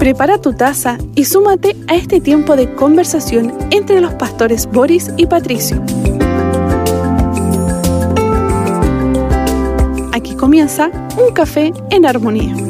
Prepara tu taza y súmate a este tiempo de conversación entre los pastores Boris y Patricio. Aquí comienza un café en armonía.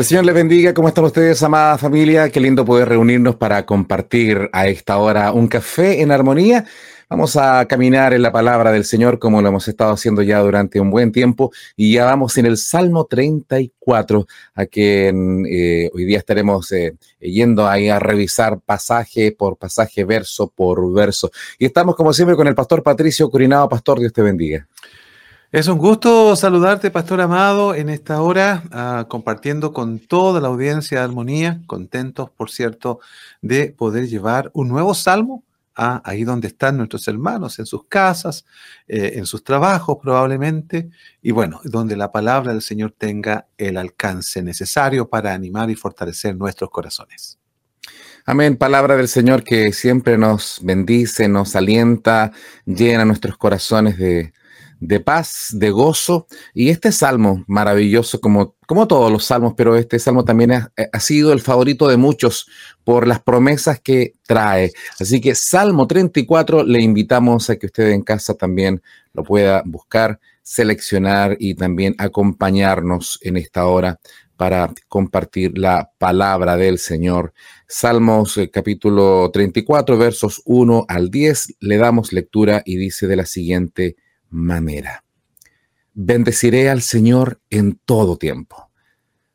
El Señor les bendiga. ¿Cómo están ustedes, amada familia? Qué lindo poder reunirnos para compartir a esta hora un café en armonía. Vamos a caminar en la palabra del Señor como lo hemos estado haciendo ya durante un buen tiempo y ya vamos en el Salmo 34, a quien eh, hoy día estaremos eh, yendo ahí a revisar pasaje por pasaje, verso por verso. Y estamos como siempre con el pastor Patricio Curinado. Pastor, Dios te bendiga. Es un gusto saludarte, Pastor Amado, en esta hora, ah, compartiendo con toda la audiencia de Armonía, contentos, por cierto, de poder llevar un nuevo salmo a ahí donde están nuestros hermanos, en sus casas, eh, en sus trabajos probablemente, y bueno, donde la palabra del Señor tenga el alcance necesario para animar y fortalecer nuestros corazones. Amén, palabra del Señor que siempre nos bendice, nos alienta, llena nuestros corazones de, de paz, de gozo. Y este salmo maravilloso, como, como todos los salmos, pero este salmo también ha, sido el favorito de muchos por las promesas que trae. Así que Salmo 34 le invitamos a que usted en casa también lo pueda buscar, seleccionar y también acompañarnos en esta hora para compartir la palabra del Señor. Salmos eh, capítulo 34, versos 1 al 10, le damos lectura y dice de la siguiente manera. Bendeciré al Señor en todo tiempo.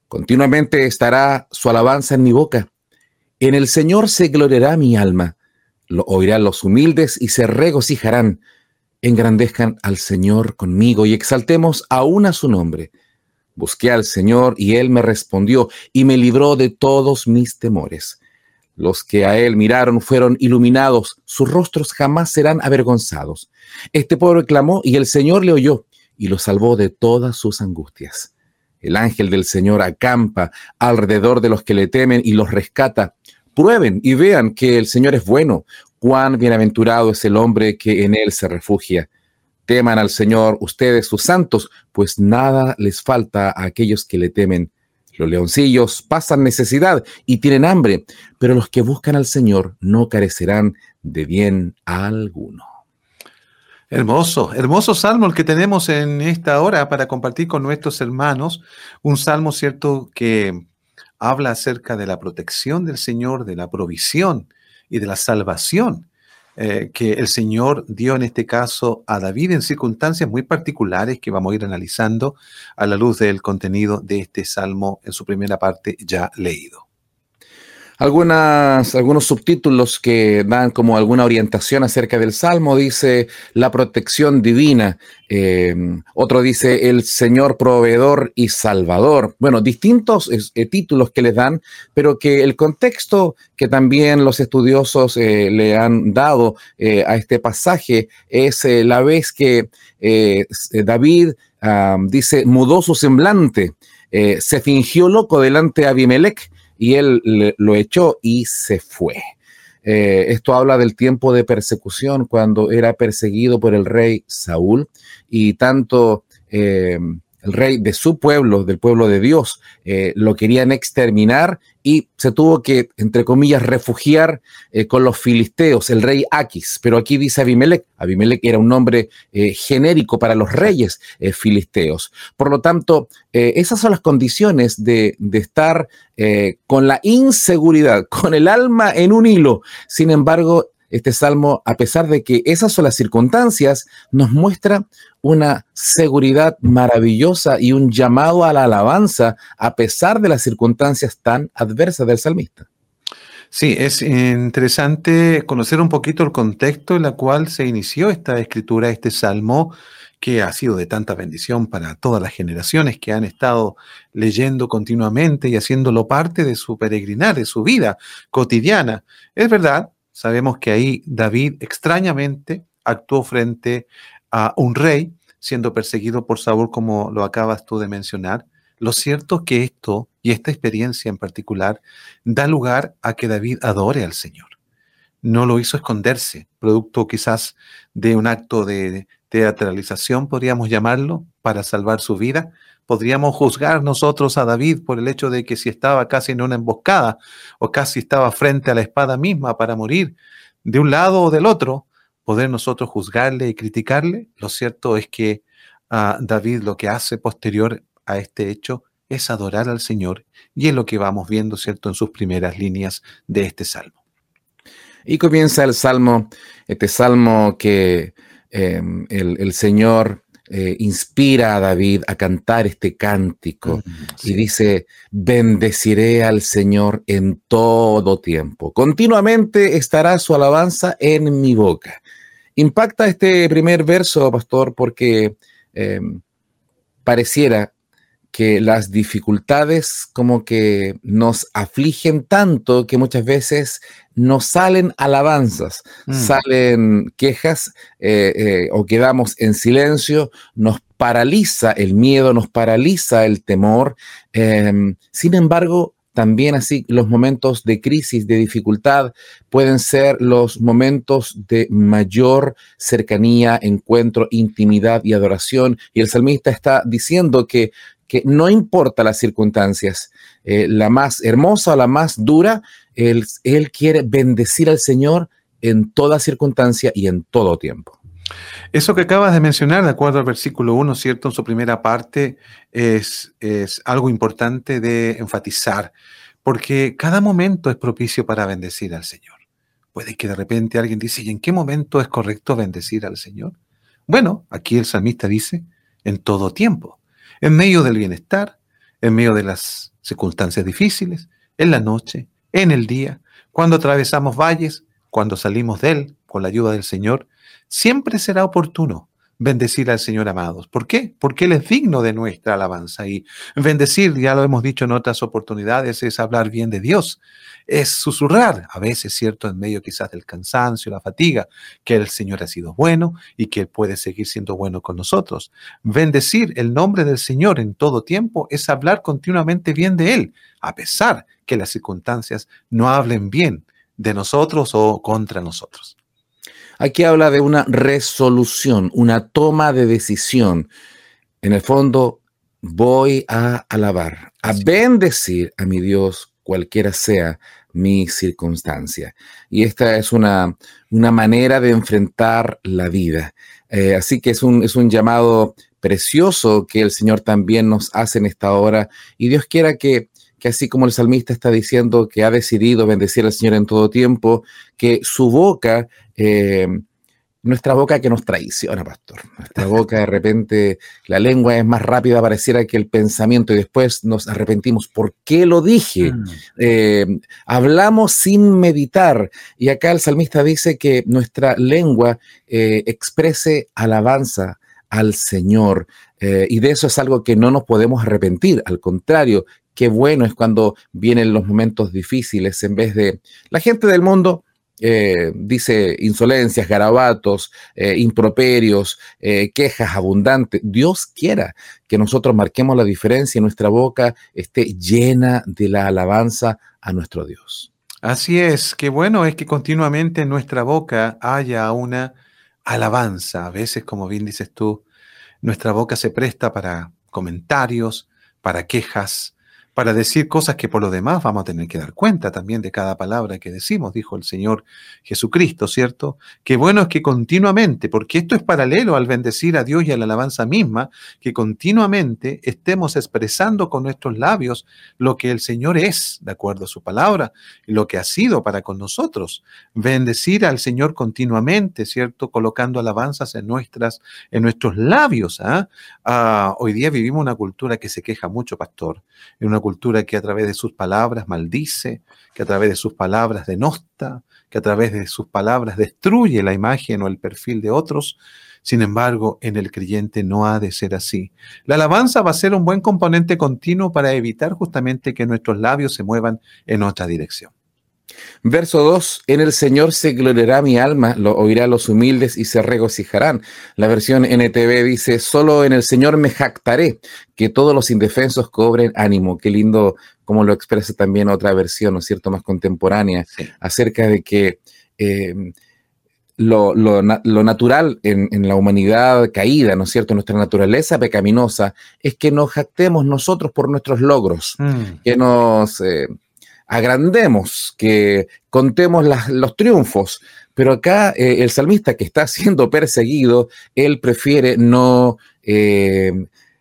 Continuamente estará su alabanza en mi boca. En el Señor se gloriará mi alma. Lo oirán los humildes y se regocijarán. Engrandezcan al Señor conmigo y exaltemos aún a su nombre. Busqué al Señor y Él me respondió y me libró de todos mis temores. Los que a él miraron fueron iluminados, sus rostros jamás serán avergonzados. Este pueblo clamó y el Señor le oyó y lo salvó de todas sus angustias. El ángel del Señor acampa alrededor de los que le temen y los rescata. Prueben y vean que el Señor es bueno. Cuán bienaventurado es el hombre que en él se refugia. Teman al Señor ustedes sus santos, pues nada les falta a aquellos que le temen. Los leoncillos pasan necesidad y tienen hambre, pero los que buscan al Señor no carecerán de bien alguno. Hermoso, hermoso salmo el que tenemos en esta hora para compartir con nuestros hermanos. Un salmo, cierto, que habla acerca de la protección del Señor, de la provisión y de la salvación eh, que el Señor dio en este caso a David en circunstancias muy particulares que vamos a ir analizando a la luz del contenido de este salmo en su primera parte ya leído algunas, algunos subtítulos que dan como alguna orientación acerca del Salmo. Dice la protección divina. Eh, otro dice el Señor proveedor y salvador. Bueno, distintos eh, títulos que les dan, pero que el contexto que también los estudiosos eh, le han dado a este pasaje es la vez que David dice mudó su semblante. se fingió loco delante de Abimelech y él lo echó y se fue. Eh, esto habla del tiempo de persecución cuando era perseguido por el rey Saúl y tanto eh, el rey de su pueblo, del pueblo de Dios, eh, lo querían exterminar y se tuvo que, entre comillas, refugiar eh, con los filisteos, el rey Aquis. Pero aquí dice Abimelech, Abimelech era un nombre eh, genérico para los reyes filisteos. Por lo tanto, esas son las condiciones de, de estar con la inseguridad, con el alma en un hilo. Sin embargo, este salmo, a pesar de que esas son las circunstancias, nos muestra una seguridad maravillosa y un llamado a la alabanza a pesar de las circunstancias tan adversas del salmista. Sí, es interesante conocer un poquito el contexto en el cual se inició esta escritura, este salmo, que ha sido de tanta bendición para todas las generaciones que han estado leyendo continuamente y haciéndolo parte de su peregrinar, de su vida cotidiana. Es verdad, sabemos que ahí David extrañamente actuó frente a un rey siendo perseguido por Saúl, como lo acabas tú de mencionar. Lo cierto es que esto y esta experiencia en particular da lugar a que David adore al Señor. No lo hizo esconderse, producto quizás de un acto de teatralización, podríamos llamarlo, para salvar su vida. Podríamos juzgar nosotros a David por el hecho de que si estaba casi en una emboscada o casi estaba frente a la espada misma para morir de un lado o del otro, poder nosotros juzgarle y criticarle. Lo cierto es que ah, David lo que hace posterior a este hecho es adorar al Señor y es lo que vamos viendo, ¿cierto?, en sus primeras líneas de este salmo. Y comienza el salmo, este salmo que em, el, Señor eh, inspira a David a cantar este cántico y dice, bendeciré al Señor en todo tiempo. Continuamente estará su alabanza en mi boca. Impacta este primer verso, pastor, porque em, pareciera que las dificultades como que nos afligen tanto que muchas veces no salen alabanzas, mm. salen quejas eh, eh, o quedamos en silencio, nos paraliza el miedo, nos paraliza el temor. Em, sin embargo, también así los momentos de crisis, de dificultad, pueden ser los momentos de mayor cercanía, encuentro, intimidad y adoración. Y el salmista está diciendo que, que no importa las circunstancias, eh, la más hermosa o la más dura, él, quiere bendecir al Señor en toda circunstancia y en todo tiempo. Eso que acabas de mencionar, de acuerdo al versículo 1, ¿cierto? En su primera parte, es, es algo importante de enfatizar, porque cada momento es propicio para bendecir al Señor. Puede que de repente alguien dice, ¿y en qué momento es correcto bendecir al Señor? Bueno, aquí el salmista dice, en todo tiempo, en medio del bienestar, en medio de las circunstancias difíciles, en la noche, en el día, cuando atravesamos valles, cuando salimos de él con la ayuda del Señor, siempre será oportuno bendecir al Señor amados. ¿Por qué? Porque Él es digno de nuestra alabanza. Y bendecir, ya lo hemos dicho en otras oportunidades, es hablar bien de Dios, es susurrar, a veces, ¿cierto?, en medio quizás del cansancio, la fatiga, que el Señor ha sido bueno y que Él puede seguir siendo bueno con nosotros. Bendecir el nombre del Señor en todo tiempo es hablar continuamente bien de Él, a pesar que las circunstancias no hablen bien de nosotros o contra nosotros. Aquí habla de una resolución, una toma de decisión. En el fondo, voy a alabar, a bendecir a mi Dios, cualquiera sea mi circunstancia. Y esta es una, una manera de enfrentar la vida. Eh, así que es un, es un llamado precioso que el Señor también nos hace en esta hora. Y Dios quiera que que así como el salmista está diciendo que ha decidido bendecir al Señor en todo tiempo, que su boca, eh, nuestra boca que nos traiciona, pastor. Nuestra boca de repente, la lengua es más rápida, pareciera que el pensamiento y después nos arrepentimos. ¿Por qué lo dije? Mm. Eh, hablamos sin meditar. Y acá el salmista dice que nuestra lengua eh, exprese alabanza al Señor. y de eso es algo que no nos podemos arrepentir. Al contrario, qué bueno es cuando vienen los momentos difíciles en vez de la gente del mundo. Eh, dice insolencias, garabatos, eh, improperios, eh, quejas abundantes. Dios quiera que nosotros marquemos la diferencia y nuestra boca esté llena de la alabanza a nuestro Dios. Así es, qué bueno es que continuamente en nuestra boca haya una alabanza. A veces, como bien dices tú, nuestra boca se presta para comentarios, para quejas, para decir cosas que por lo demás vamos a tener que dar cuenta también de cada palabra que decimos, dijo el Señor Jesucristo, ¿cierto? Qué bueno es que continuamente, porque esto es paralelo al bendecir a Dios y a la alabanza misma, que continuamente estemos expresando con nuestros labios lo que el Señor es, de acuerdo a su palabra, y lo que ha sido para con nosotros. Bendecir al Señor continuamente, ¿cierto? Colocando alabanzas en, nuestras, en nuestros labios. ¿ah? Ah, hoy día vivimos una cultura que se queja mucho, pastor, en una cultura que a través de sus palabras maldice, que a través de sus palabras denosta, que a través de sus palabras destruye la imagen o el perfil de otros. Sin embargo, en el creyente no ha de ser así. La alabanza va a ser un buen componente continuo para evitar justamente que nuestros labios se muevan en otra dirección. Verso 2, en el Señor se gloriará mi alma, lo oirá los humildes y se regocijarán. La versión NTV dice, solo en el Señor me jactaré, que todos los indefensos cobren ánimo. Qué lindo como lo expresa también otra versión, ¿no es cierto?, más contemporánea, acerca de que eh, lo, natural en, la humanidad caída, ¿no es cierto?, nuestra naturaleza pecaminosa, es que nos jactemos nosotros por nuestros logros, mm. que nos... Eh, agrandemos, que contemos los triunfos. Pero acá eh, el salmista que está siendo perseguido, él prefiere no eh,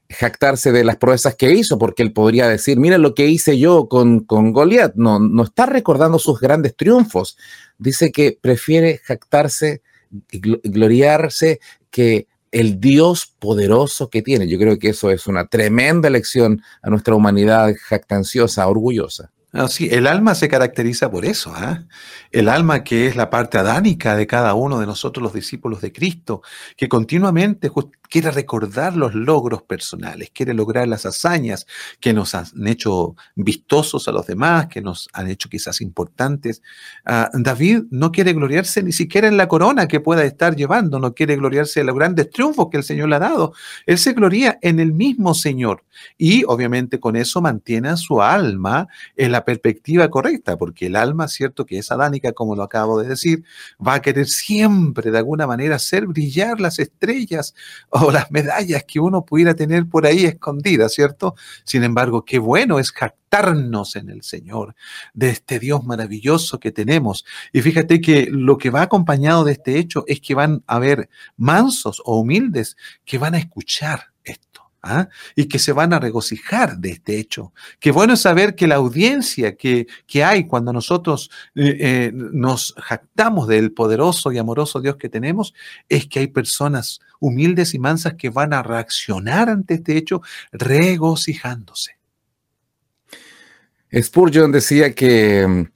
jactarse de las proezas que hizo, porque él podría decir, mira lo que hice yo con, con Goliat. No, no está recordando sus grandes triunfos. Dice que prefiere jactarse, gloriarse, que el Dios poderoso que tiene. Yo creo que eso es una tremenda lección a nuestra humanidad jactanciosa, orgullosa. Ah, sí, el alma se caracteriza por eso. ¿ah? El alma que es la parte adánica de cada uno de nosotros, los discípulos de Cristo, que continuamente quiere recordar los logros personales, quiere lograr las hazañas que nos han hecho vistosos a los demás, que nos han hecho quizás importantes. Ah, David no quiere gloriarse ni siquiera en la corona que pueda estar llevando, no quiere gloriarse en los grandes triunfos que el Señor le ha dado. Él se gloria en el mismo Señor y obviamente con eso mantiene a su alma en la perspectiva correcta, porque el alma, cierto que es adánica, como lo acabo de decir, va a querer siempre de alguna manera hacer brillar las estrellas o las medallas que uno pudiera tener por ahí escondidas, ¿cierto? Sin embargo, qué bueno es jactarnos en el Señor, de este Dios maravilloso que tenemos. Y fíjate que lo que va acompañado de este hecho es que van a haber mansos o humildes que van a escuchar ¿ah? y que se van a regocijar de este hecho. Qué bueno saber que la audiencia que, hay cuando nosotros eh, eh, nos jactamos del poderoso y amoroso Dios que tenemos, es que hay personas humildes y mansas que van a reaccionar ante este hecho regocijándose. Spurgeon decía que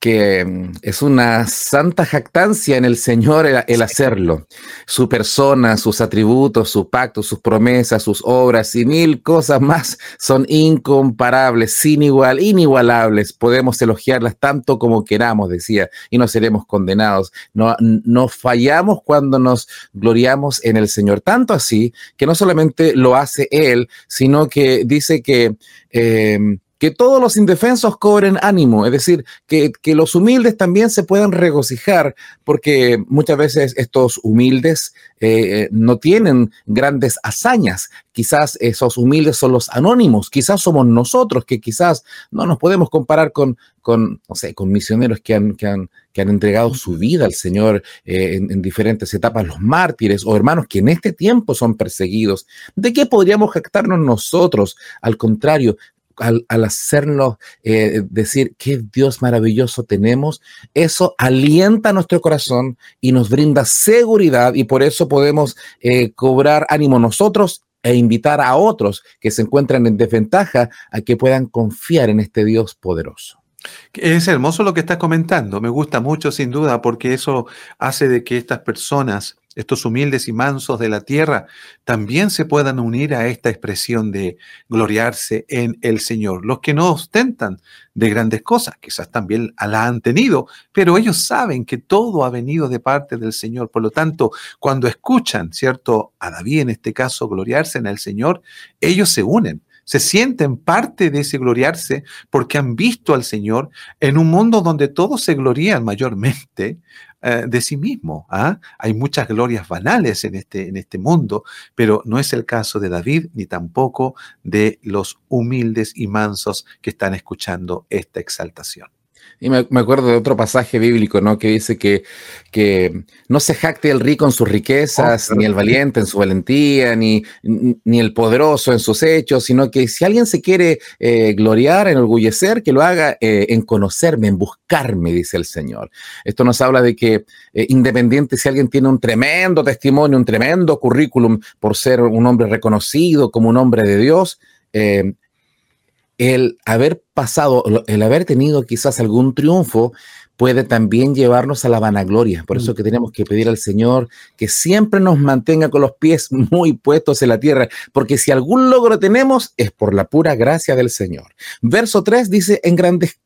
que mm, es una santa jactancia en el Señor el, hacerlo. Su persona, sus atributos, su pacto, sus promesas, sus obras y mil cosas más son incomparables, sin igual, inigualables. Podemos elogiarlas tanto como queramos, decía, y no seremos condenados. No, no fallamos cuando nos gloriamos en el Señor. Tanto así que no solamente lo hace Él, sino que dice que... Eh, que todos los indefensos cobren ánimo, es decir, que, los humildes también se puedan regocijar, porque muchas veces estos humildes eh, no tienen grandes hazañas. Quizás esos humildes son los anónimos, quizás somos nosotros que quizás no nos podemos comparar con, no sé, con misioneros que han, que han, que han entregado su vida al Señor eh, en, en, diferentes etapas, los mártires o hermanos que en este tiempo son perseguidos. ¿De qué podríamos jactarnos nosotros? Al contrario, al, hacernos eh, decir qué Dios maravilloso tenemos, eso alienta nuestro corazón y nos brinda seguridad y por eso podemos eh, cobrar ánimo nosotros e invitar a otros que se encuentran en desventaja a que puedan confiar en este Dios poderoso. Es hermoso lo que estás comentando, me gusta mucho sin duda porque eso hace de que estas personas estos humildes y mansos de la tierra, también se puedan unir a esta expresión de gloriarse en el Señor. Los que no ostentan de grandes cosas, quizás también la han tenido, pero ellos saben que todo ha venido de parte del Señor. Por lo tanto, cuando escuchan, ¿cierto? A David en este caso gloriarse en el Señor, ellos se unen se sienten parte de ese gloriarse porque han visto al Señor en un mundo donde todos se glorían mayormente eh, de sí mismo. ¿ah? Hay muchas glorias banales en este, en este mundo, pero no es el caso de David ni tampoco de los humildes y mansos que están escuchando esta exaltación. Y me, acuerdo de otro pasaje bíblico, ¿no? Que dice que, que no se jacte el rico en sus riquezas, oh, ni el valiente en su valentía, ni, ni el poderoso en sus hechos, sino que si alguien se quiere eh, gloriar, enorgullecer, que lo haga eh, en conocerme, en buscarme, dice el Señor. Esto nos habla de que eh, independiente si alguien tiene un tremendo testimonio, un tremendo currículum por ser un hombre reconocido como un hombre de Dios, el haber pasado, el haber tenido quizás algún triunfo, puede también llevarnos a la vanagloria. Por eso mm. que tenemos que pedir al Señor que siempre nos mantenga con los pies muy puestos en la tierra, porque si algún logro tenemos es por la pura gracia del Señor. Verso 3 dice,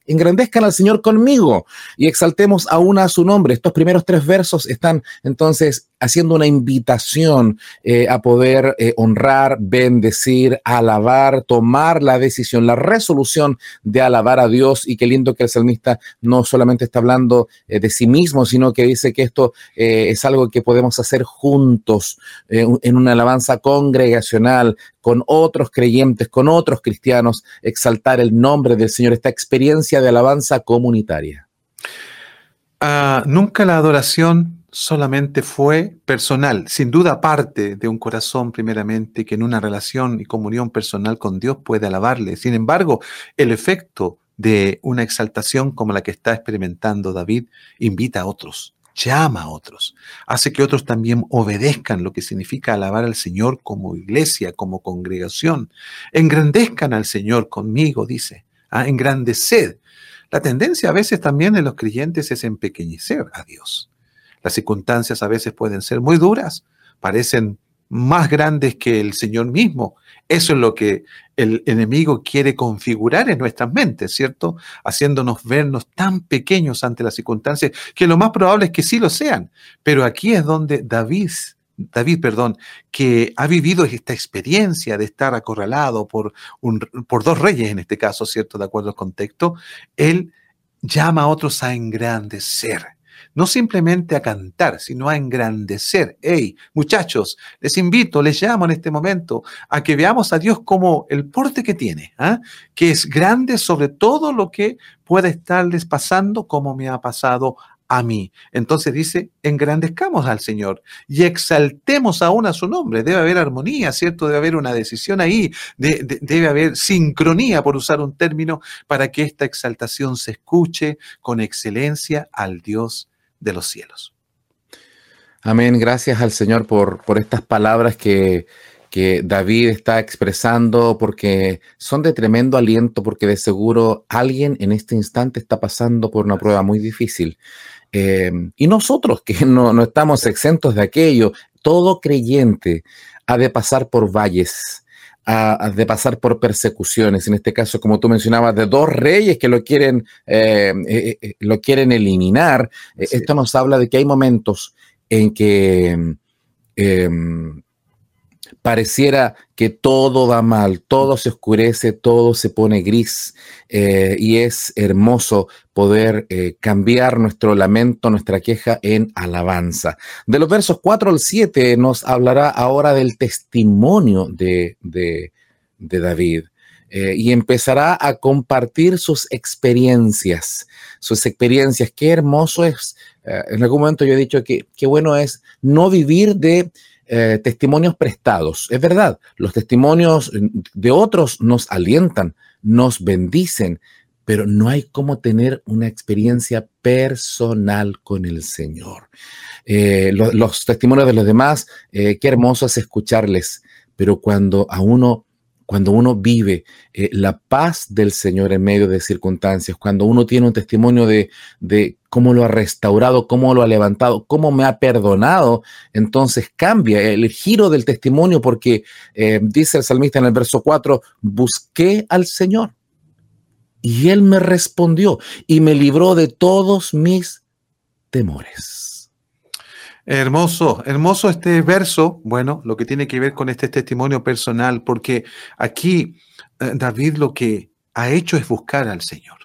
engrandezcan al Señor conmigo y exaltemos aún a su nombre. Estos primeros tres versos están entonces haciendo una invitación eh, a poder eh, honrar, bendecir, alabar, tomar la decisión, la resolución de alabar a Dios. Y qué lindo que el salmista no solamente está hablando eh, de sí mismo, sino que dice que esto es algo que podemos hacer juntos en una alabanza congregacional, con otros creyentes, con otros cristianos, exaltar el nombre del Señor, esta experiencia de alabanza comunitaria. Ah, nunca la adoración solamente fue personal, sin duda parte de un corazón primeramente que en una relación y comunión personal con Dios puede alabarle. Sin embargo, el efecto de una exaltación como la que está experimentando David invita a otros llama a otros, hace que otros también obedezcan lo que significa alabar al Señor como iglesia, como congregación. Engrandezcan al Señor conmigo, dice, ¿ah? engrandeced. La tendencia a veces también de los creyentes es empequeñecer a Dios. Las circunstancias a veces pueden ser muy duras, parecen más grandes que el Señor mismo. Eso es lo que el enemigo quiere configurar en nuestras mentes, ¿cierto? Haciéndonos vernos tan pequeños ante las circunstancias, que lo más probable es que sí lo sean. Pero aquí es donde David, David, perdón, que ha vivido esta experiencia de estar acorralado por, por dos reyes en este caso, ¿cierto? De acuerdo al contexto, él llama a otros a engrandecer no simplemente a cantar, sino a engrandecer. Hey, muchachos, les invito, les llamo en este momento a que veamos a Dios como el porte que tiene, ¿ah? que es grande sobre todo lo que puede estarles pasando, como me ha pasado a mí. Entonces dice, engrandezcamos al Señor y exaltemos aún a su nombre. Debe haber armonía, ¿cierto? Debe haber una decisión ahí, debe haber sincronía, por usar un término, para que esta exaltación se escuche con excelencia al Dios de los cielos. Amén. Gracias al Señor por, por estas palabras que, que David está expresando, porque son de tremendo aliento, porque de seguro alguien en este instante está pasando por una prueba muy difícil. Eh, y nosotros, que no, no estamos exentos de aquello, todo creyente ha de pasar por valles, de pasar por persecuciones. En este caso, como tú mencionabas, de dos reyes que lo quieren, eh, eh, eh, lo quieren eliminar. Esto nos habla de que hay momentos en que em, pareciera que todo va mal, todo se oscurece, todo se pone gris eh, y es hermoso poder eh, cambiar nuestro lamento, nuestra queja en alabanza. De los versos 4 al 7 nos hablará ahora del testimonio de, David. Eh, y empezará a compartir sus experiencias, sus experiencias. Qué hermoso es. en algún momento yo he dicho que qué bueno es no vivir de eh, testimonios prestados. Es verdad, los testimonios de otros nos alientan, nos bendicen, pero no hay como tener una experiencia personal con el Señor. Eh, los testimonios de los demás, eh, qué hermoso es escucharles, pero cuando a uno cuando uno vive eh, la paz del Señor en medio de circunstancias, cuando uno tiene un testimonio de, cómo lo ha restaurado, cómo lo ha levantado, cómo me ha perdonado, entonces cambia el giro del testimonio porque eh, dice el salmista en el verso 4, busqué al Señor y Él me respondió y me libró de todos mis temores. Hermoso, hermoso este verso, bueno, lo que tiene que ver con este testimonio personal, porque aquí eh, David lo que ha hecho es buscar al Señor.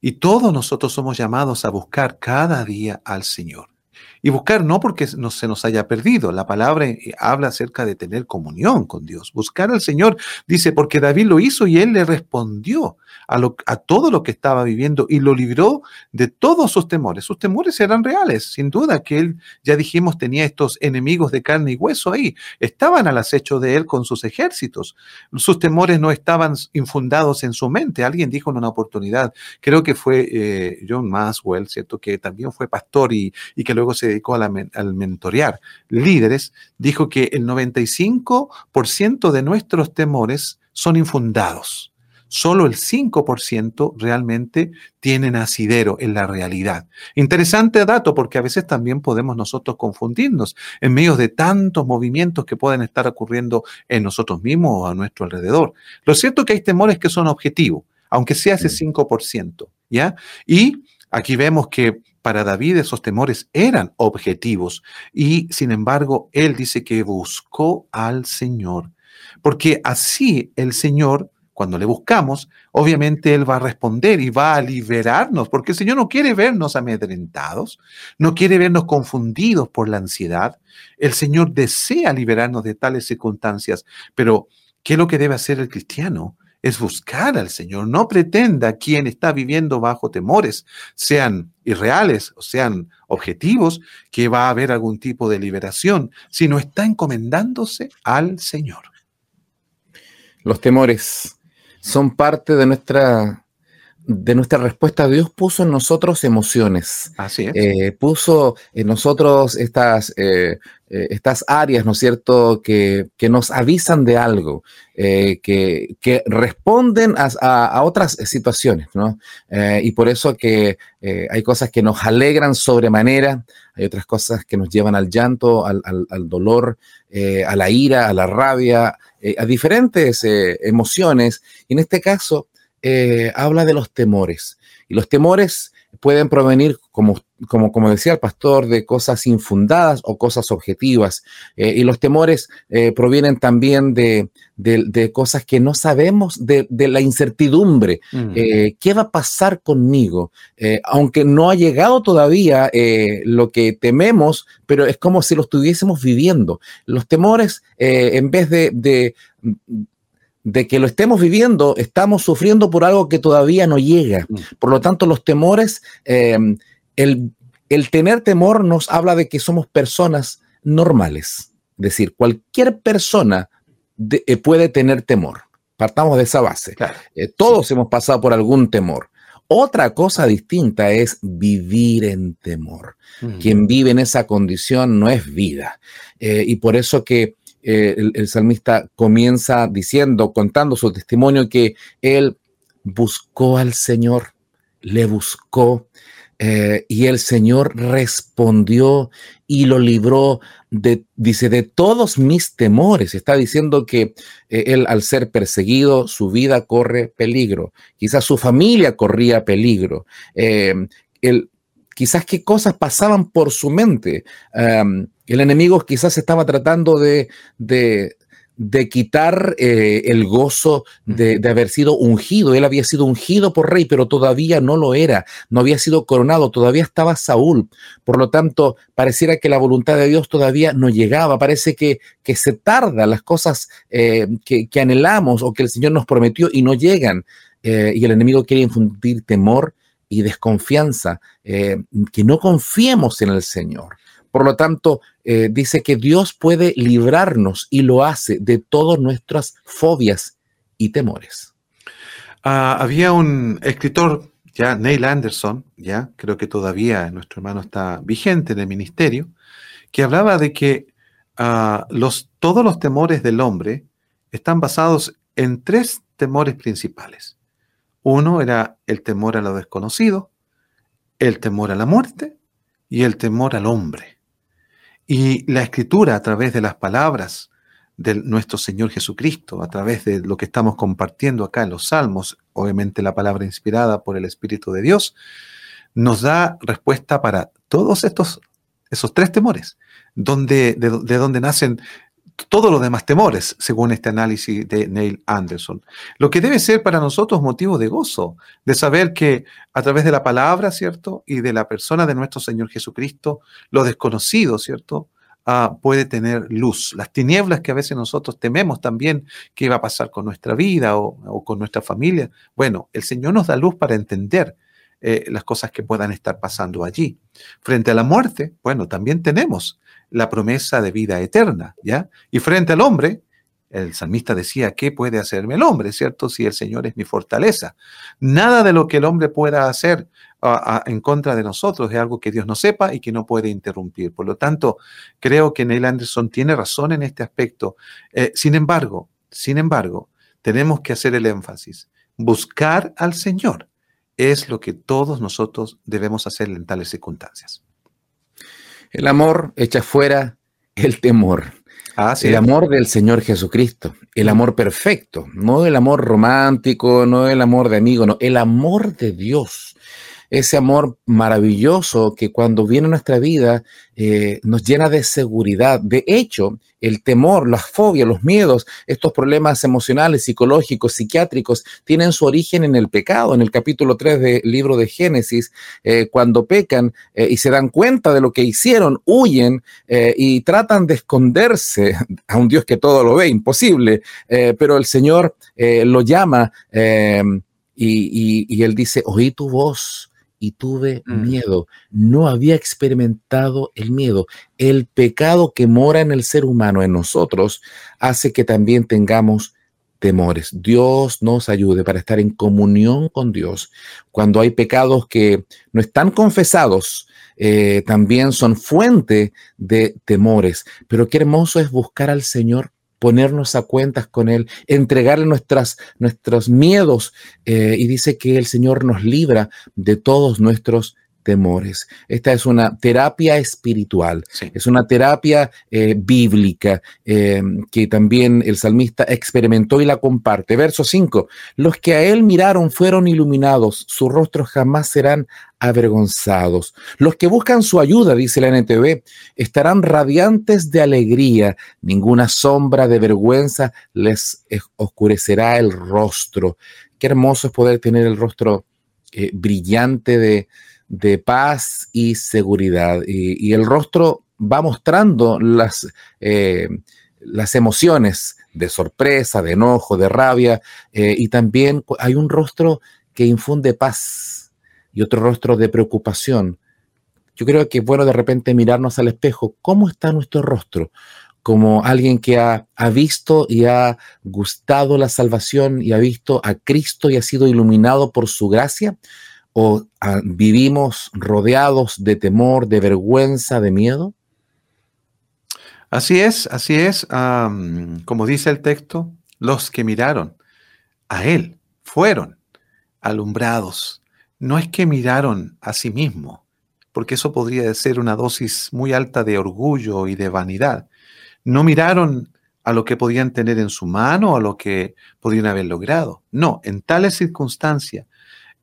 Y todos nosotros somos llamados a buscar cada día al Señor. Y buscar no porque no se nos haya perdido. La palabra eh, habla acerca de tener comunión con Dios. Buscar al Señor, dice, porque David lo hizo y él le respondió a, lo, a todo lo que estaba viviendo y lo libró de todos sus temores. Sus temores eran reales, sin duda que él, ya dijimos, tenía estos enemigos de carne y hueso ahí. Estaban al acecho de él con sus ejércitos. Sus temores no estaban infundados en su mente. Alguien dijo en una oportunidad, creo que fue eh, John Maswell, ¿cierto? Que también fue pastor y, y que luego se dedicó al mentorear líderes, dijo que el 95% de nuestros temores son infundados. Solo el 5% realmente tienen asidero en la realidad. Interesante dato porque a veces también podemos nosotros confundirnos en medio de tantos movimientos que pueden estar ocurriendo en nosotros mismos o a nuestro alrededor. Lo cierto es que hay temores que son objetivos aunque sea ese 5%, ¿ya? Y aquí vemos que para David esos temores eran objetivos y sin embargo él dice que buscó al Señor, porque así el Señor cuando le buscamos, obviamente Él va a responder y va a liberarnos, porque el Señor no quiere vernos amedrentados, no quiere vernos confundidos por la ansiedad. El Señor desea liberarnos de tales circunstancias, pero ¿qué es lo que debe hacer el cristiano? Es buscar al Señor. No pretenda quien está viviendo bajo temores, sean irreales o sean objetivos, que va a haber algún tipo de liberación, sino está encomendándose al Señor. Los temores son parte de nuestra, de nuestra respuesta. Dios puso en nosotros emociones. Así es. Eh, puso en nosotros estas, eh, eh, estas áreas, ¿no es cierto?, que, nos avisan de algo, que, responden a, otras situaciones, ¿no? y por eso que hay cosas que nos alegran sobremanera, hay otras cosas que nos llevan al llanto, al, al dolor, a la ira, a la rabia, a diferentes emociones. Y en este caso, eh, habla de los temores. Y los temores pueden provenir, como, como, como decía el pastor, de cosas infundadas o cosas objetivas. Eh, y los temores eh, provienen también de, cosas que no sabemos, de, la incertidumbre. Mm. ¿Qué va a pasar conmigo? aunque no ha llegado todavía lo que tememos, pero es como si lo estuviésemos viviendo. Los temores, en vez de de que lo estemos viviendo, estamos sufriendo por algo que todavía no llega. Mm. Por lo tanto, los temores, em, el, tener temor nos habla de que somos personas normales. Es decir, cualquier persona eh, puede tener temor. Partamos de esa base. Eh, todos hemos pasado por algún temor. Otra cosa distinta es vivir en temor. Mm. Quien vive en esa condición no es vida. Eh, y por eso que eh, el, salmista comienza diciendo, contando su testimonio, que él buscó al Señor, le buscó, eh, y el Señor respondió y lo libró de, dice, de todos mis temores. Está diciendo que eh, él al ser perseguido, su vida corre peligro. Quizás su familia corría peligro. él, quizás qué cosas pasaban por su mente. el enemigo quizás estaba tratando de, de, quitar eh, el gozo de, haber sido ungido. Él había sido ungido por rey, pero todavía no lo era, no había sido coronado, todavía estaba Saúl. Por lo tanto, pareciera que la voluntad de Dios todavía no llegaba, parece que, que se tarda las cosas eh, que, anhelamos o que el Señor nos prometió y no llegan. Eh, y el enemigo quiere infundir temor y desconfianza, eh, que no confiemos en el Señor. Por lo tanto, eh, dice que Dios puede librarnos y lo hace de todas nuestras fobias y temores. Ah, había un escritor, ya Neil Anderson, ya creo que todavía nuestro hermano está vigente en el ministerio, que hablaba de que ah, todos los temores del hombre están basados en tres temores principales. Uno era el temor a lo desconocido, el temor a la muerte y el temor al hombre. Y la escritura a través de las palabras de nuestro Señor Jesucristo, a través de lo que estamos compartiendo acá en los Salmos, obviamente la palabra inspirada por el Espíritu de Dios, nos da respuesta para todos estos, esos tres temores, donde, de, de donde nacen todos los demás temores, según este análisis de Neil Anderson. Lo que debe ser para nosotros motivo de gozo, de saber que a través de la palabra, ¿cierto? Y de la persona de nuestro Señor Jesucristo, lo desconocido, ¿cierto? Ah, puede tener luz. Las tinieblas que a veces nosotros tememos también qué va a pasar con nuestra vida o, con nuestra familia. Bueno, el Señor nos da luz para entender eh, las cosas que puedan estar pasando allí. Frente a la muerte, bueno, también tenemos la promesa de vida eterna, ¿ya? Y frente al hombre, el salmista decía, ¿qué puede hacerme el hombre, cierto? Si el Señor es mi fortaleza. Nada de lo que el hombre pueda hacer en contra de nosotros es algo que Dios no sepa y que no puede interrumpir. Por lo tanto, creo que Neil Anderson tiene razón en este aspecto. Eh, sin embargo, sin embargo, tenemos que hacer el énfasis. Buscar al Señor es lo que todos nosotros debemos hacer en tales circunstancias. El amor echa fuera el temor. el amor del Señor Jesucristo, el amor perfecto, no el amor romántico, no el amor de amigo, no, el amor de Dios ese amor maravilloso que cuando viene a nuestra vida eh, nos llena de seguridad. De hecho, el temor, las fobias, los miedos, estos problemas emocionales, psicológicos, psiquiátricos, tienen su origen en el pecado. En el capítulo 3 del libro de Génesis, eh, cuando pecan eh, y se dan cuenta de lo que hicieron, huyen y tratan de esconderse a un Dios que todo lo ve, imposible, pero el Señor lo llama. Y, y, él dice, oí tu voz, y tuve mm. miedo. No había experimentado el miedo. El pecado que mora en el ser humano, en nosotros, hace que también tengamos temores. Dios nos ayude para estar en comunión con Dios. Cuando hay pecados que no están confesados, eh, también son fuente de temores. Pero qué hermoso es buscar al Señor ponernos a cuentas con Él, entregarle nuestras, nuestros miedos. Eh, y dice que el Señor nos libra de todos nuestros temores. Esta es una terapia espiritual, es una terapia eh, bíblica eh, que también el salmista experimentó y la comparte. Verso 5, los que a él miraron fueron iluminados, sus rostros jamás serán avergonzados. Los que buscan su ayuda, dice la NTV, estarán radiantes de alegría, ninguna sombra de vergüenza les oscurecerá el rostro. Qué hermoso es poder tener el rostro eh, brillante de, de paz y seguridad. Y, el rostro va mostrando las, eh, las emociones de sorpresa, de enojo, de rabia, eh, y también hay un rostro que infunde paz y otro rostro de preocupación. Yo creo que es bueno de repente mirarnos al espejo, ¿cómo está nuestro rostro? Como alguien que ha, ha visto y ha gustado la salvación y ha visto a Cristo y ha sido iluminado por su gracia, o ah, vivimos rodeados de temor, de vergüenza, de miedo? Así es, así es. como dice el texto, los que miraron a Él fueron alumbrados. No es que miraron a sí mismo, porque eso podría ser una dosis muy alta de orgullo y de vanidad. No miraron a lo que podían tener en su mano, a lo que podían haber logrado. No, en tales circunstancias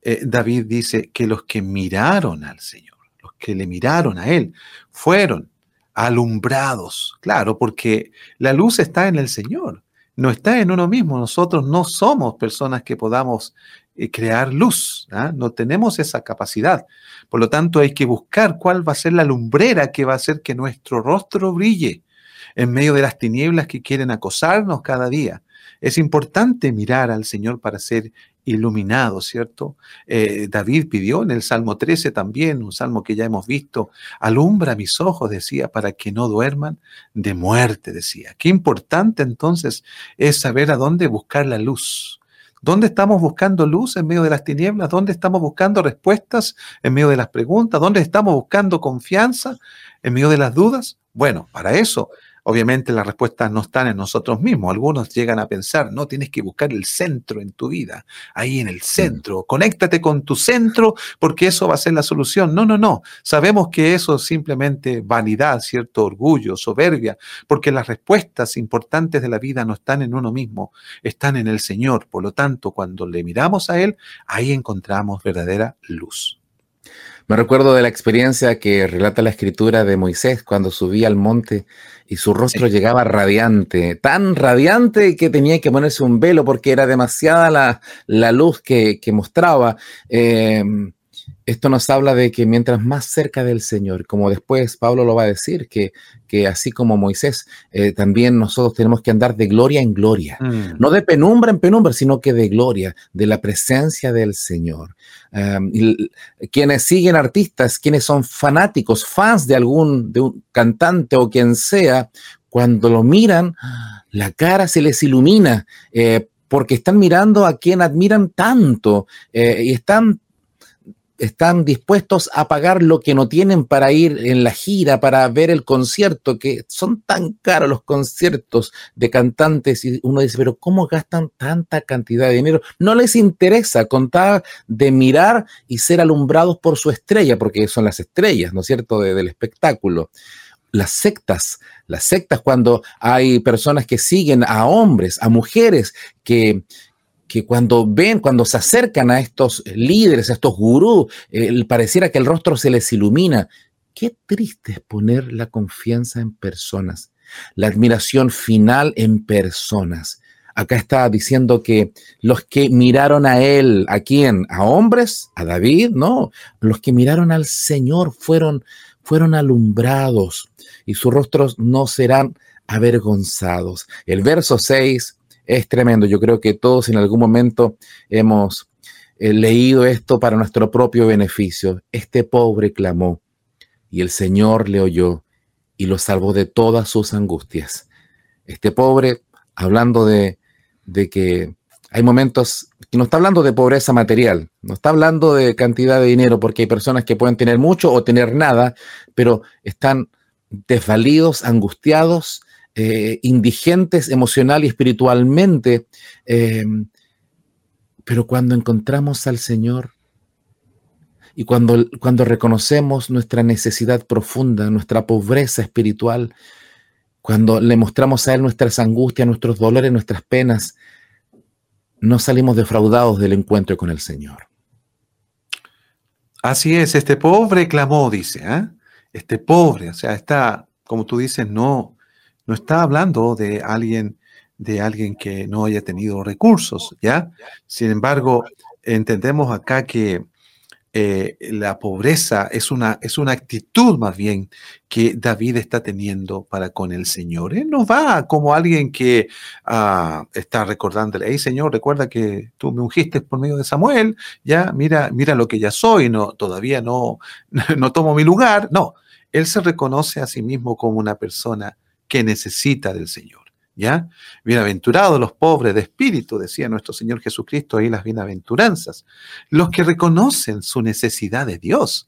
eh, David dice que los que miraron al Señor, los que le miraron a Él, fueron alumbrados. Claro, porque la luz está en el Señor, no está en uno mismo. Nosotros no somos personas que podamos eh, crear luz, ¿ah? no tenemos esa capacidad. Por lo tanto, hay que buscar cuál va a ser la lumbrera que va a hacer que nuestro rostro brille en medio de las tinieblas que quieren acosarnos cada día. Es importante mirar al Señor para ser iluminado, ¿cierto? Eh, David pidió en el Salmo 13 también, un salmo que ya hemos visto, alumbra mis ojos, decía, para que no duerman de muerte, decía. Qué importante entonces es saber a dónde buscar la luz. ¿Dónde estamos buscando luz en medio de las tinieblas? ¿Dónde estamos buscando respuestas en medio de las preguntas? ¿Dónde estamos buscando confianza en medio de las dudas? Bueno, para eso Obviamente las respuestas no están en nosotros mismos. Algunos llegan a pensar, no, tienes que buscar el centro en tu vida, ahí en el mm. centro. Conéctate con tu centro porque eso va a ser la solución. No, no, no. Sabemos que eso es simplemente vanidad, cierto orgullo, soberbia, porque las respuestas importantes de la vida no están en uno mismo, están en el Señor. Por lo tanto, cuando le miramos a Él, ahí encontramos verdadera luz. Me recuerdo de la experiencia que relata la escritura de Moisés cuando subía al monte y su rostro llegaba radiante, tan radiante que tenía que ponerse un velo porque era demasiada la, la luz que, que mostraba. Eh, esto nos habla de que mientras más cerca del Señor, como después Pablo lo va a decir, que, que así como Moisés, eh, también nosotros tenemos que andar de gloria en gloria, mm. no de penumbra en penumbra, sino que de gloria, de la presencia del Señor. y, quienes siguen artistas, quienes son fanáticos, fans de algún de un cantante o quien sea, cuando lo miran, la cara se les ilumina. Eh, porque están mirando a quien admiran tanto eh, y están están dispuestos a pagar lo que no tienen para ir en la gira, para ver el concierto, que son tan caros los conciertos de cantantes y uno dice, pero ¿cómo gastan tanta cantidad de dinero? No les interesa contar de mirar y ser alumbrados por su estrella, porque son las estrellas, ¿no es cierto?, del espectáculo. las sectas, las sectas cuando hay personas que siguen a hombres, a mujeres que, que cuando ven, cuando se acercan a estos líderes, a estos gurús, eh, pareciera que el rostro se les ilumina. Qué triste es poner la confianza en personas, la admiración final en personas. Acá está diciendo que los que miraron a él, ¿a quién? ¿A hombres? ¿A David? No, los que miraron al Señor fueron, fueron alumbrados y sus rostros no serán avergonzados. El verso 6 es tremendo. Yo creo que todos en algún momento hemos eh, leído esto para nuestro propio beneficio. Este pobre clamó y el Señor le oyó y lo salvó de todas sus angustias. Este pobre, hablando de, de que hay momentos que no está hablando de pobreza material, no está hablando de cantidad de dinero, porque hay personas que pueden tener mucho o tener nada, pero están desvalidos, angustiados, eh, indigentes emocional y espiritualmente, eh, pero cuando encontramos al Señor y cuando, cuando reconocemos nuestra necesidad profunda, nuestra pobreza espiritual, cuando le mostramos a Él nuestras angustias, nuestros dolores, nuestras penas, no salimos defraudados del encuentro con el Señor. Así es, este pobre clamó, dice, ¿eh? este pobre, o sea, está, como tú dices, no, no está hablando de alguien, de alguien que no haya tenido recursos, ¿ya? Sin embargo, entendemos acá que eh, la pobreza es una, es una actitud más bien que David está teniendo para con el Señor. Él no va como alguien que ah, está recordándole, hey Señor, recuerda que tú me ungiste por medio de Samuel, ya mira, mira lo que ya soy, no, todavía no, no tomo mi lugar. No, él se reconoce a sí mismo como una persona que necesita del Señor. ¿Ya? Bienaventurados los pobres de espíritu, decía nuestro Señor Jesucristo ahí las bienaventuranzas, los que reconocen su necesidad de Dios.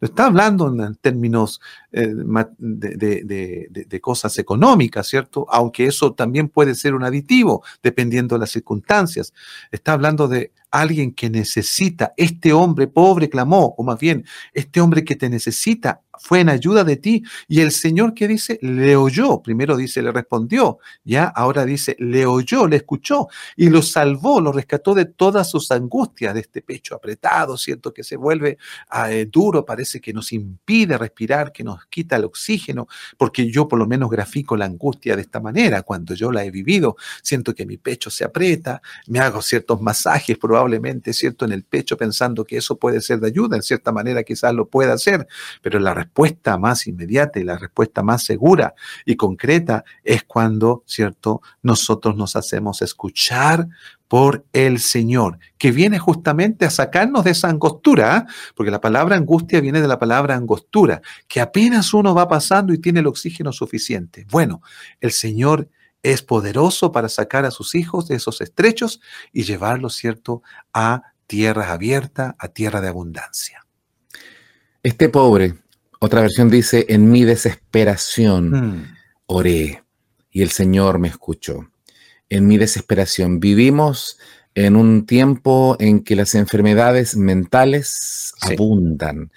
No está hablando en términos eh, de, cosas económicas, ¿cierto? Aunque eso también puede ser un aditivo, dependiendo de las circunstancias. Está hablando de alguien que necesita, este hombre pobre clamó, o más bien, este hombre que te necesita fue en ayuda de ti. Y el Señor que dice, le oyó. Primero dice, le respondió. Ya, ahora dice, le oyó, le escuchó y lo salvó, lo rescató de todas sus angustias, de este pecho apretado, ¿cierto? Que se vuelve ah, eh, duro, parece que nos impide respirar, que nos quita el oxígeno, porque yo por lo menos grafico la angustia de esta manera. Cuando yo la he vivido, siento que mi pecho se aprieta, me hago ciertos masajes probablemente, ¿cierto? En el pecho pensando que eso puede ser de ayuda, en cierta manera quizás lo pueda hacer, pero la respuesta más inmediata y la respuesta más segura y concreta es cuando, ¿cierto?, nosotros nos hacemos escuchar por el Señor, que viene justamente a sacarnos de esa angostura, ¿ah? porque la palabra angustia viene de la palabra angostura, que apenas uno va pasando y tiene el oxígeno suficiente. Bueno, el Señor es poderoso para sacar a sus hijos de esos estrechos y llevarlos, ¿cierto?, a tierras abiertas, a tierra de abundancia. Este pobre otra versión dice, en mi desesperación hmm. oré y el Señor me escuchó. En mi desesperación vivimos en un tiempo en que las enfermedades mentales abundan,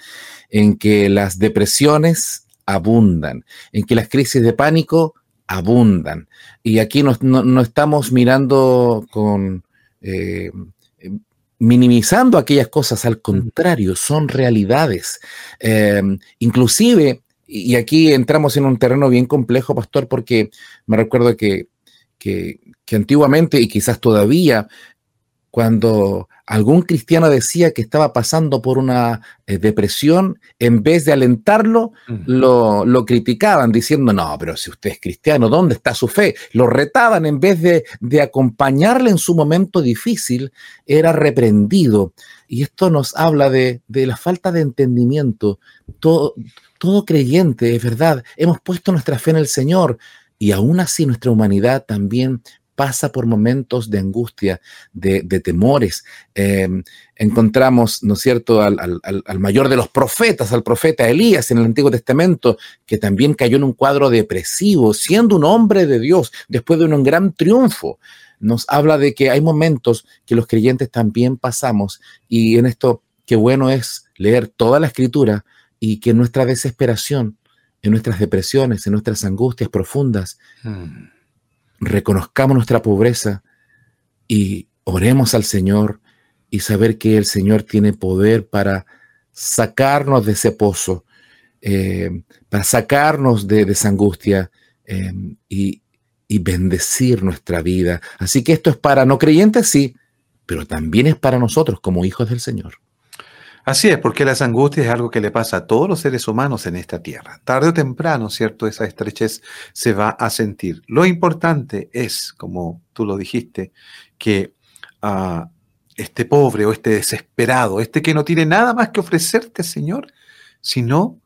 en que las depresiones abundan, en que las crisis de pánico abundan. Y aquí no, estamos mirando con eh, minimizando aquellas cosas, al contrario, son realidades. Em, inclusive, y aquí entramos en un terreno bien complejo, pastor, porque me recuerdo que, que antiguamente y quizás todavía cuando algún cristiano decía que estaba pasando por una eh, depresión, en vez de alentarlo, lo, criticaban diciendo, no, pero si usted es cristiano, ¿dónde está su fe? Lo retaban en vez de, de acompañarle en su momento difícil, era reprendido. Y esto nos habla de, de la falta de entendimiento. Todo, todo creyente, es verdad, hemos puesto nuestra fe en el Señor. Y aún así nuestra humanidad también pasa por momentos de angustia, de, temores. Em, encontramos, ¿no es cierto?, al, mayor de los profetas, al profeta Elías en el Antiguo Testamento, que también cayó en un cuadro depresivo, siendo un hombre de Dios, después de un gran triunfo. Nos habla de que hay momentos que los creyentes también pasamos y en esto qué bueno es leer toda la escritura y que nuestra desesperación en nuestras depresiones, en nuestras angustias profundas, mm. Reconozcamos nuestra pobreza y oremos al Señor y saber que el Señor tiene poder para sacarnos de ese pozo, eh, para sacarnos de, esa angustia y, y bendecir nuestra vida. Así que esto es para no creyentes, sí, pero también es para nosotros como hijos del Señor. Así es, porque las angustias es algo que le pasa a todos los seres humanos en esta tierra. Tarde o temprano, ¿cierto? Esa estrechez se va a sentir. Lo importante es, como tú lo dijiste, que uh, este pobre o este desesperado, este que no tiene nada más que ofrecerte, Señor, sino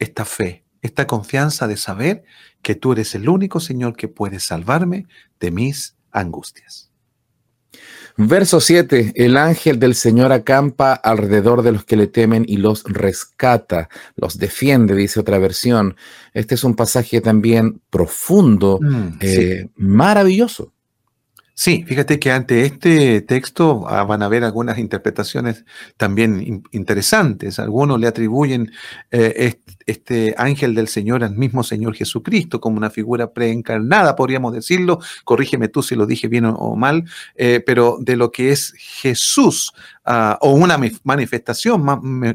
esta fe, esta confianza de saber que tú eres el único Señor que puede salvarme de mis angustias. Verso 7, el ángel del Señor acampa alrededor de los que le temen y los rescata, los defiende, dice otra versión. Este es un pasaje también profundo, mm, eh, maravilloso. Sí, fíjate que ante este texto ah, van a haber algunas interpretaciones también interesantes. Algunos le atribuyen eh, este ángel del Señor al mismo Señor Jesucristo como una figura preencarnada, podríamos decirlo. Corrígeme tú si lo dije bien o, mal, eh, pero de lo que es Jesús ah, o una manifestación,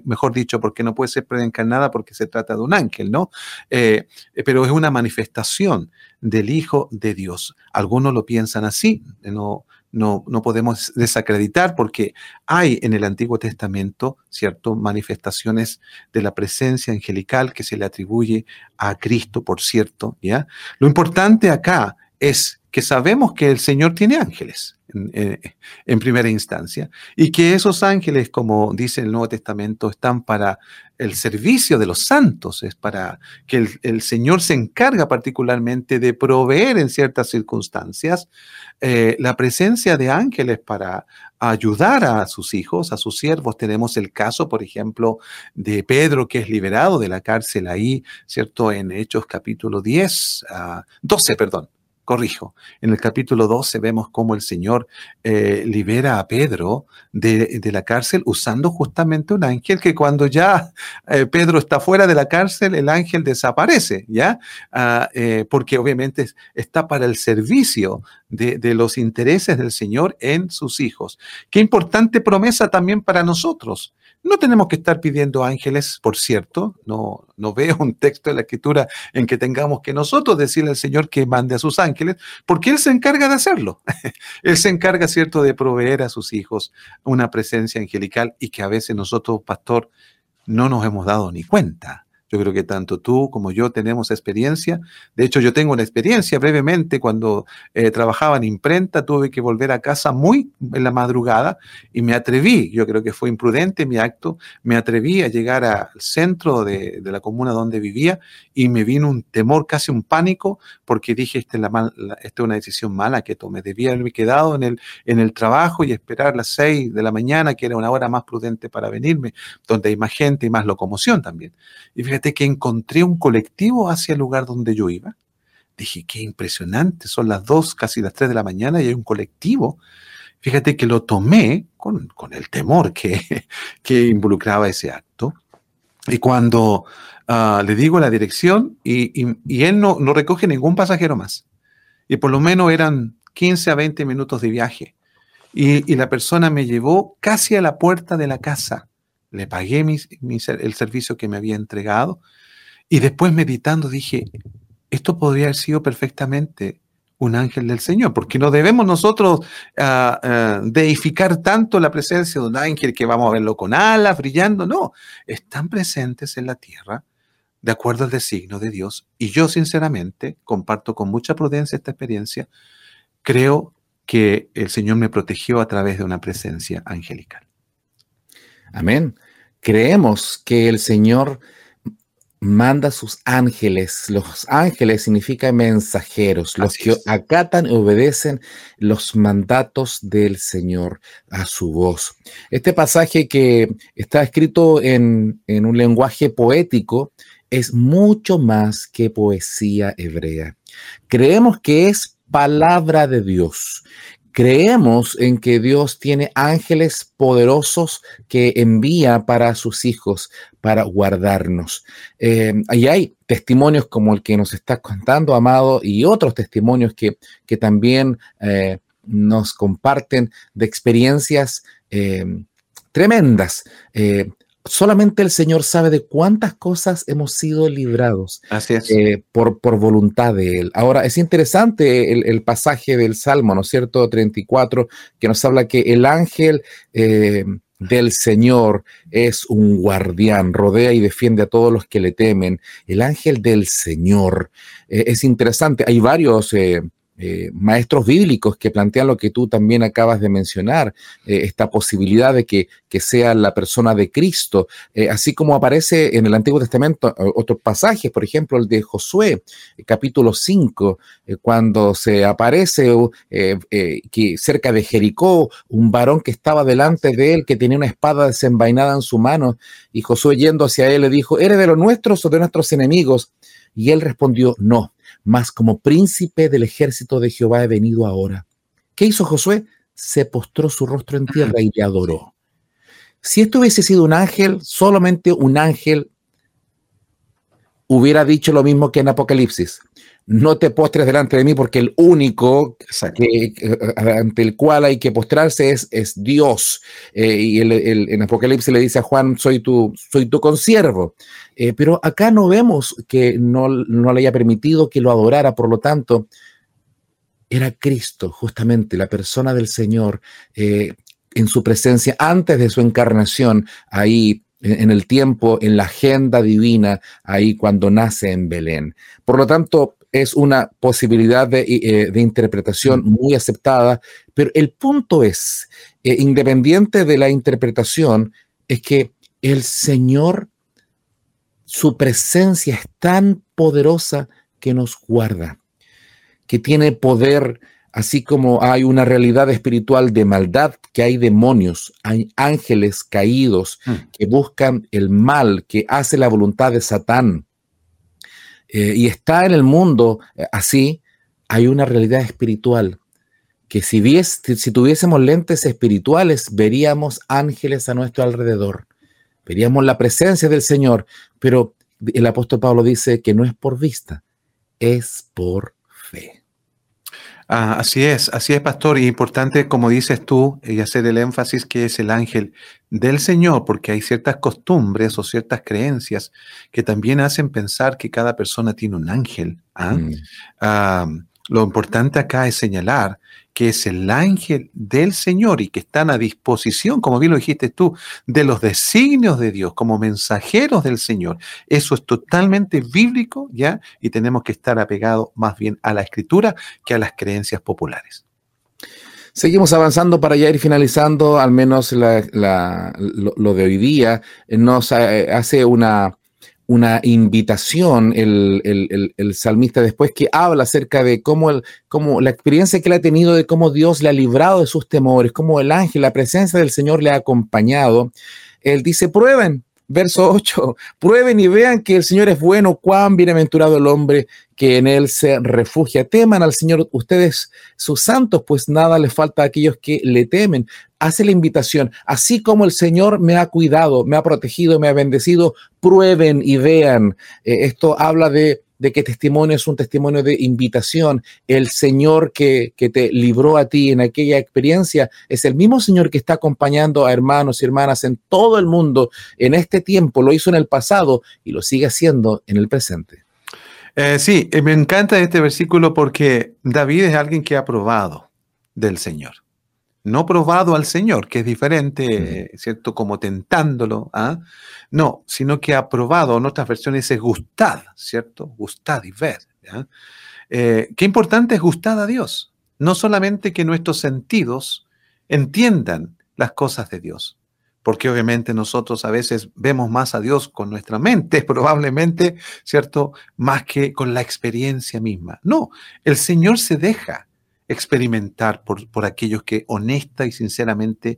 mejor dicho, porque no puede ser preencarnada porque se trata de un ángel, ¿no? Eh, pero es una manifestación del Hijo de Dios. Algunos lo piensan así, no, no, no, podemos desacreditar porque hay en el Antiguo Testamento, ¿cierto?, manifestaciones de la presencia angelical que se le atribuye a Cristo, por cierto, ¿ya? Lo importante acá es que sabemos que el Señor tiene ángeles. En, primera instancia, y que esos ángeles, como dice el Nuevo Testamento, están para el servicio de los santos, es para que el, Señor se encarga particularmente de proveer en ciertas circunstancias eh, la presencia de ángeles para ayudar a sus hijos, a sus siervos. Tenemos el caso, por ejemplo, de Pedro, que es liberado de la cárcel ahí, ¿cierto? En Hechos capítulo 10, 12, perdón, corrijo, en el capítulo 12 vemos cómo el Señor eh, libera a Pedro de, la cárcel usando justamente un ángel que cuando ya eh, Pedro está fuera de la cárcel, el ángel desaparece, ¿ya? Ah, eh, porque obviamente está para el servicio de, de, los intereses del Señor en sus hijos. Qué importante promesa también para nosotros. No tenemos que estar pidiendo ángeles, por cierto, no, no veo un texto de la escritura en que tengamos que nosotros decirle al Señor que mande a sus ángeles, porque Él se encarga de hacerlo. Él se encarga, cierto, de proveer a sus hijos una presencia angelical y que a veces nosotros, pastor, no nos hemos dado ni cuenta. Yo creo que tanto tú como yo tenemos experiencia. De hecho, yo tengo una experiencia brevemente cuando eh, trabajaba en imprenta, tuve que volver a casa muy en la madrugada y me atreví, yo creo que fue imprudente mi acto, me atreví a llegar al centro de, la comuna donde vivía y me vino un temor, casi un pánico, porque dije, esta es, la esta es una decisión mala que tomé. Debía haberme quedado en el, en el trabajo y esperar las seis de la mañana, que era una hora más prudente para venirme, donde hay más gente y más locomoción también. Y fíjate que encontré un colectivo hacia el lugar donde yo iba. Dije, qué impresionante, son las dos, casi las tres de la mañana y hay un colectivo. Fíjate que lo tomé con, el temor que, que, involucraba ese acto. Y cuando ah, le digo la dirección y, él no, no recoge ningún pasajero más. Y por lo menos eran 15 a 20 minutos de viaje. Y, y, la persona me llevó casi a la puerta de la casa le pagué el servicio que me había entregado y después meditando dije, esto podría haber sido perfectamente un ángel del Señor, porque no debemos nosotros ah, ah, deificar tanto la presencia de un ángel que vamos a verlo con alas brillando, no, están presentes en la tierra de acuerdo al designo de Dios. Y yo sinceramente comparto con mucha prudencia esta experiencia, creo que el Señor me protegió a través de una presencia angelical. Amén. Creemos que el Señor manda sus ángeles. Los ángeles significan mensajeros, los que acatan y obedecen los mandatos del Señor a su voz. Este pasaje que está escrito en, en un lenguaje poético es mucho más que poesía hebrea. Creemos que es palabra de Dios creemos en que Dios tiene ángeles poderosos que envía para sus hijos, para guardarnos. Eh, y hay testimonios como el que nos está contando, Amado, y otros testimonios que, que también eh, nos comparten de experiencias eh, tremendas. Solamente el Señor sabe de cuántas cosas hemos sido librados por, por, voluntad de Él. Ahora, es interesante el, pasaje del Salmo, ¿no es cierto? 34, que nos habla que el ángel del Señor es un guardián, rodea y defiende a todos los que le temen. El ángel del Señor eh, es interesante. Hay varios eh, eh, maestros bíblicos que plantean lo que tú también acabas de mencionar, eh, esta posibilidad de que, que, sea la persona de Cristo, eh, así como aparece en el Antiguo Testamento otros pasajes, por ejemplo, el de Josué, capítulo 5, cuando se aparece que cerca de Jericó, un varón que estaba delante de él, que tenía una espada desenvainada en su mano, y Josué yendo hacia él le dijo, ¿eres de los nuestros o de nuestros enemigos? Y él respondió, no mas como príncipe del ejército de Jehová he venido ahora. ¿Qué hizo Josué? Se postró su rostro en tierra y le adoró. Si esto hubiese sido un ángel, solamente un ángel hubiera dicho lo mismo que en Apocalipsis. No te postres delante de mí porque el único que, ante el cual hay que postrarse es, es Dios. Eh, y el, en Apocalipsis le dice a Juan, soy tu, soy tu consiervo. Eh, pero acá no vemos que no, no le haya permitido que lo adorara, por lo tanto, era Cristo, justamente la persona del Señor, eh, en su presencia antes de su encarnación, ahí en el tiempo, en la agenda divina, ahí cuando nace en Belén. Por lo tanto, es una posibilidad de, eh, interpretación mm. muy aceptada, pero el punto es, eh, independiente de la interpretación, es que el Señor, su presencia es tan poderosa que nos guarda, que tiene poder Así como hay una realidad espiritual de maldad, que hay demonios, hay ángeles caídos hmm. que buscan el mal, que hace la voluntad de Satán. Eh, y está en el mundo eh, así, hay una realidad espiritual que si, si tuviésemos lentes espirituales, veríamos ángeles a nuestro alrededor, veríamos la presencia del Señor, pero el apóstol Pablo dice que no es por vista, es por. Ah, así es, así es, pastor. Y importante, como dices tú, y hacer el énfasis que es el ángel del Señor, porque hay ciertas costumbres o ciertas creencias que también hacen pensar que cada persona tiene un ángel. ¿ah? Mm. Ah, lo importante acá es señalar que es el ángel del Señor y que están a disposición, como bien lo dijiste tú, de los designios de Dios como mensajeros del Señor. Eso es totalmente bíblico, ¿ya? Y tenemos que estar apegados más bien a la escritura que a las creencias populares. Seguimos avanzando para ya ir finalizando, al menos lo, de hoy día. Nos eh, hace una, una invitación el, salmista después que habla acerca de cómo, el, cómo la experiencia que él ha tenido, de cómo Dios le ha librado de sus temores, cómo el ángel, la presencia del Señor le ha acompañado. Él dice, prueben, verso 8, prueben y vean que el Señor es bueno, cuán bienaventurado el hombre que en él se refugia. Teman al Señor ustedes, sus santos, pues nada les falta a aquellos que le temen. Hace la invitación, así como el Señor me ha cuidado, me ha protegido, me ha bendecido, prueben y vean. Eh, esto habla de que testimonio es un testimonio de invitación. El Señor que, te libró a ti en aquella experiencia es el mismo Señor que está acompañando a hermanos y hermanas en todo el mundo en este tiempo. Lo hizo en el pasado y lo sigue haciendo en el presente. Eh, sí, eh, me encanta este versículo porque David es alguien que ha probado del Señor no probado al Señor, que es diferente, ¿cierto? Como tentándolo, ¿ah? No, sino que ha probado, en otras versiones es gustad, ¿cierto? Gustad y ver. Eh, qué importante es gustar a Dios. No solamente que nuestros sentidos entiendan las cosas de Dios, porque obviamente nosotros a veces vemos más a Dios con nuestra mente, probablemente, ¿cierto? Más que con la experiencia misma. No, el Señor se deja experimentar por, por aquellos que honesta y sinceramente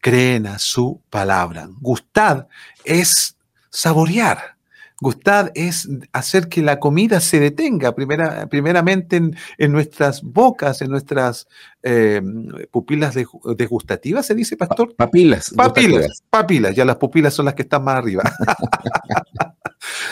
creen a su palabra. Gustar es saborear, Gustad es hacer que la comida se detenga, primera, primeramente en, nuestras bocas, en nuestras eh, pupilas degustativas, ¿se dice, pastor? Papilas. Papilas, papilas, ya las pupilas son las que están más arriba.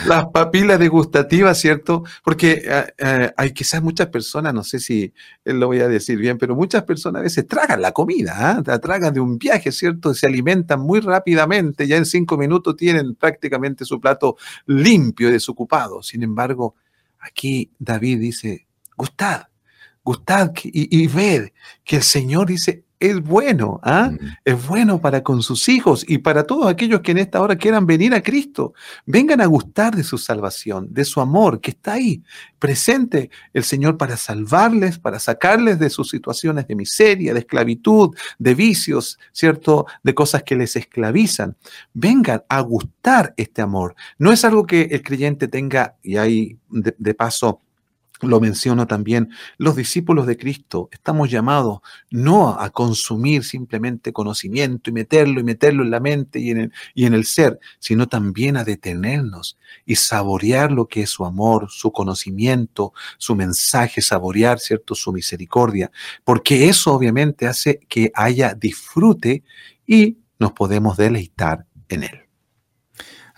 las papilas degustativas, ¿cierto? Porque eh, eh, hay quizás muchas personas, no sé si lo voy a decir bien, pero muchas personas a veces tragan la comida, ¿ah? la tragan de un viaje, ¿cierto? Se alimentan muy rápidamente, ya en cinco minutos tienen prácticamente su plato limpio y desocupado. Sin embargo, aquí David dice, gustad, gustad y, y ved que el Señor dice, es bueno, ¿ah? Mm. es bueno para con sus hijos y para todos aquellos que en esta hora quieran venir a Cristo. Vengan a gustar de su salvación, de su amor que está ahí, presente el Señor para salvarles, para sacarles de sus situaciones de miseria, de esclavitud, de vicios, ¿cierto? De cosas que les esclavizan. Vengan a gustar este amor. No es algo que el creyente tenga, y ahí de, de paso, lo menciono también, los discípulos de Cristo estamos llamados no a consumir simplemente conocimiento y meterlo y meterlo en la mente y en el, y en el ser, sino también a detenernos y saborear lo que es su amor, su conocimiento, su mensaje, saborear, ¿cierto?, su misericordia, porque eso obviamente hace que haya disfrute y nos podemos deleitar en él.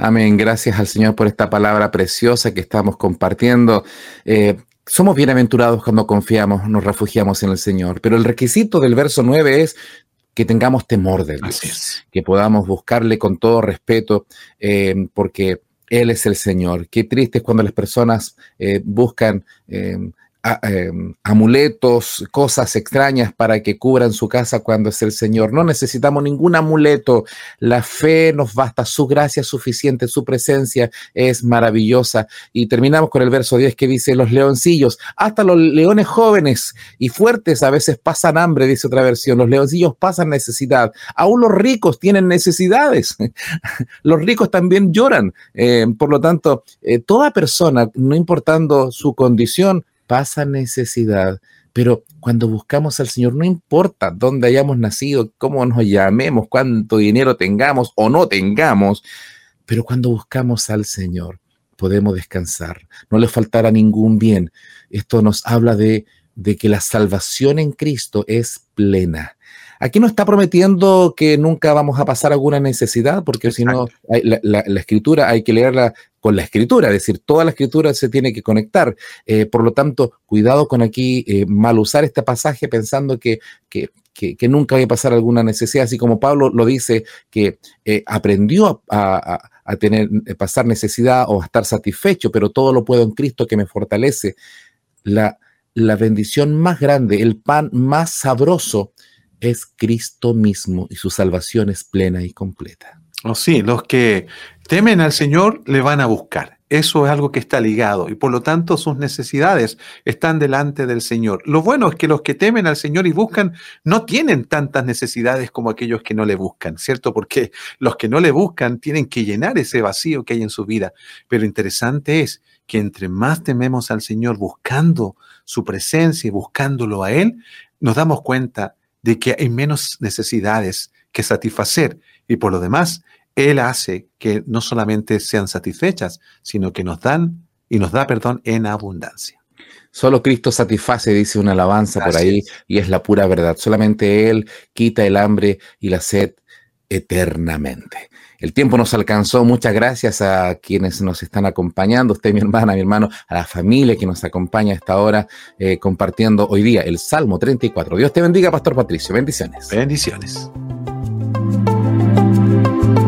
Amén. Gracias al Señor por esta palabra preciosa que estamos compartiendo. Eh, somos bienaventurados cuando confiamos, nos refugiamos en el Señor, pero el requisito del verso 9 es que tengamos temor de Dios, que podamos buscarle con todo respeto, eh, porque Él es el Señor. Qué triste es cuando las personas eh, buscan eh, Em, amuletos, cosas extrañas para que cubran su casa cuando es el Señor. No necesitamos ningún amuleto. La fe nos basta, su gracia es suficiente, su presencia es maravillosa. Y terminamos con el verso 10 que dice, los leoncillos, hasta los leones jóvenes y fuertes a veces pasan hambre, dice otra versión. Los leoncillos pasan necesidad. Aún los ricos tienen necesidades. los ricos también lloran. Eh, por lo tanto, eh, toda persona, no importando su condición, pasa necesidad, pero cuando buscamos al Señor, no importa dónde hayamos nacido, cómo nos llamemos, cuánto dinero tengamos o no tengamos, pero cuando buscamos al Señor, podemos descansar, no le faltará ningún bien. Esto nos habla de, de que la salvación en Cristo es plena. Aquí no está prometiendo que nunca vamos a pasar alguna necesidad, porque si no, la, escritura hay que leerla con la escritura, es decir, toda la escritura se tiene que conectar. Eh, por lo tanto, cuidado con aquí eh, mal usar este pasaje pensando que, que, nunca va a pasar alguna necesidad, así como Pablo lo dice, que eh, aprendió a, a, tener, pasar necesidad o a estar satisfecho, pero todo lo puedo en Cristo que me fortalece. La, la bendición más grande, el pan más sabroso es Cristo mismo y su salvación es plena y completa. Oh, sí, los que temen al Señor le van a buscar. Eso es algo que está ligado y por lo tanto sus necesidades están delante del Señor. Lo bueno es que los que temen al Señor y buscan no tienen tantas necesidades como aquellos que no le buscan, ¿cierto? Porque los que no le buscan tienen que llenar ese vacío que hay en su vida. Pero interesante es que entre más tememos al Señor buscando su presencia y buscándolo a Él, nos damos cuenta de que hay menos necesidades que satisfacer y por lo demás, Él hace que no solamente sean satisfechas, sino que nos dan y nos da perdón en abundancia. Solo Cristo satisface, dice una alabanza por ahí, y es la pura verdad. Solamente Él quita el hambre y la sed eternamente. El tiempo nos alcanzó. Muchas gracias a quienes nos están acompañando, usted, mi hermana, mi hermano, a la familia que nos acompaña a esta hora eh, compartiendo hoy día el Salmo 34. Dios te bendiga, Pastor Patricio. Bendiciones. Bendiciones. Thank you.